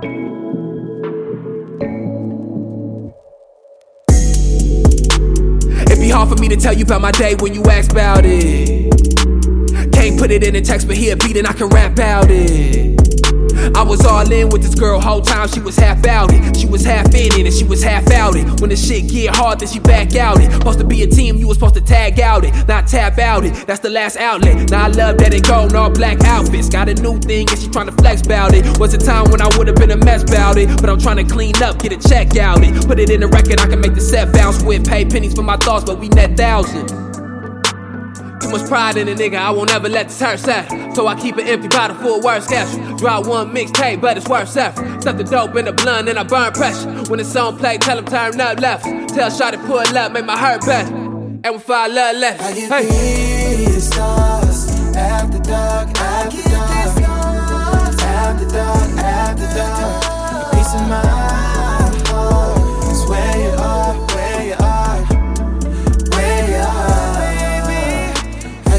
It'd be hard for me to tell you about my day when you ask about it. Can't put it in a text, but here beat and I can rap about it. I was all in with this girl whole time she was half out it. She was half in it and she was half out it. When the shit get hard, then she back out it. Supposed to be a team, you was supposed to tag out it, not tap out it. That's the last outlet. Now I love that it go in all black outfits. Got a new thing and she tryna flex about it. Was a time when I would've been a mess about it, but I'm tryna clean up, get a check out it. Put it in the record, I can make the set bounce with. Pay pennies for my thoughts, but we net thousands. Too much pride in a nigga, I won't ever let this hurt set. So I keep an empty bottle full worth schedule. Drop one mixtape, but it's worth effort. Stuff the dope in the blunt and I burn pressure. When it's on play, tell him turn up left. Tell Shot to pull up, make my heart better. And we fall love left. Hey.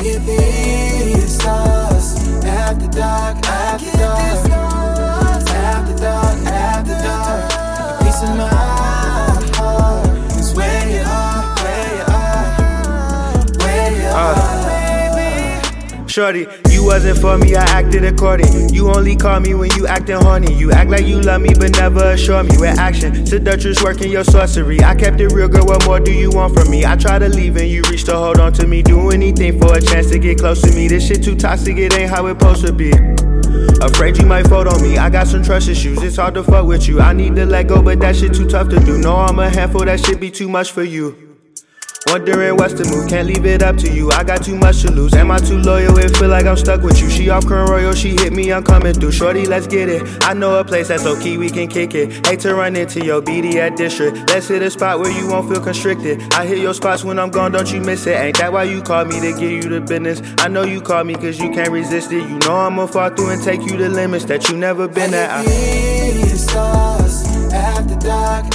Baby, I Shorty, you wasn't for me, I acted according. You only call me when you acting horny. You act like you love me, but never assure me with action. Seductress working your sorcery. I kept it real, girl. What more do you want from me? I try to leave and you reach to hold on to me. Do anything for a chance to get close to me. This shit too toxic, it ain't how it supposed to be. Afraid you might fold on me. I got some trust issues. It's hard to fuck with you. I need to let go, but that shit too tough to do. No, I'm a handful. That shit be too much for you. Wondering what's the move, can't leave it up to you. I got too much to lose. Am I too loyal? It feel like I'm stuck with you. She off current royal, she hit me, I'm coming through. Shorty, let's get it. I know a place that's okay, we can kick it. Hate to run into your BD at district. Let's hit a spot where you won't feel constricted. I hit your spots when I'm gone, don't you miss it. Ain't that why you call me to give you the business? I know you call me cause you can't resist it. You know I'ma fall through and take you to limits that you never been I at. the stars after dark,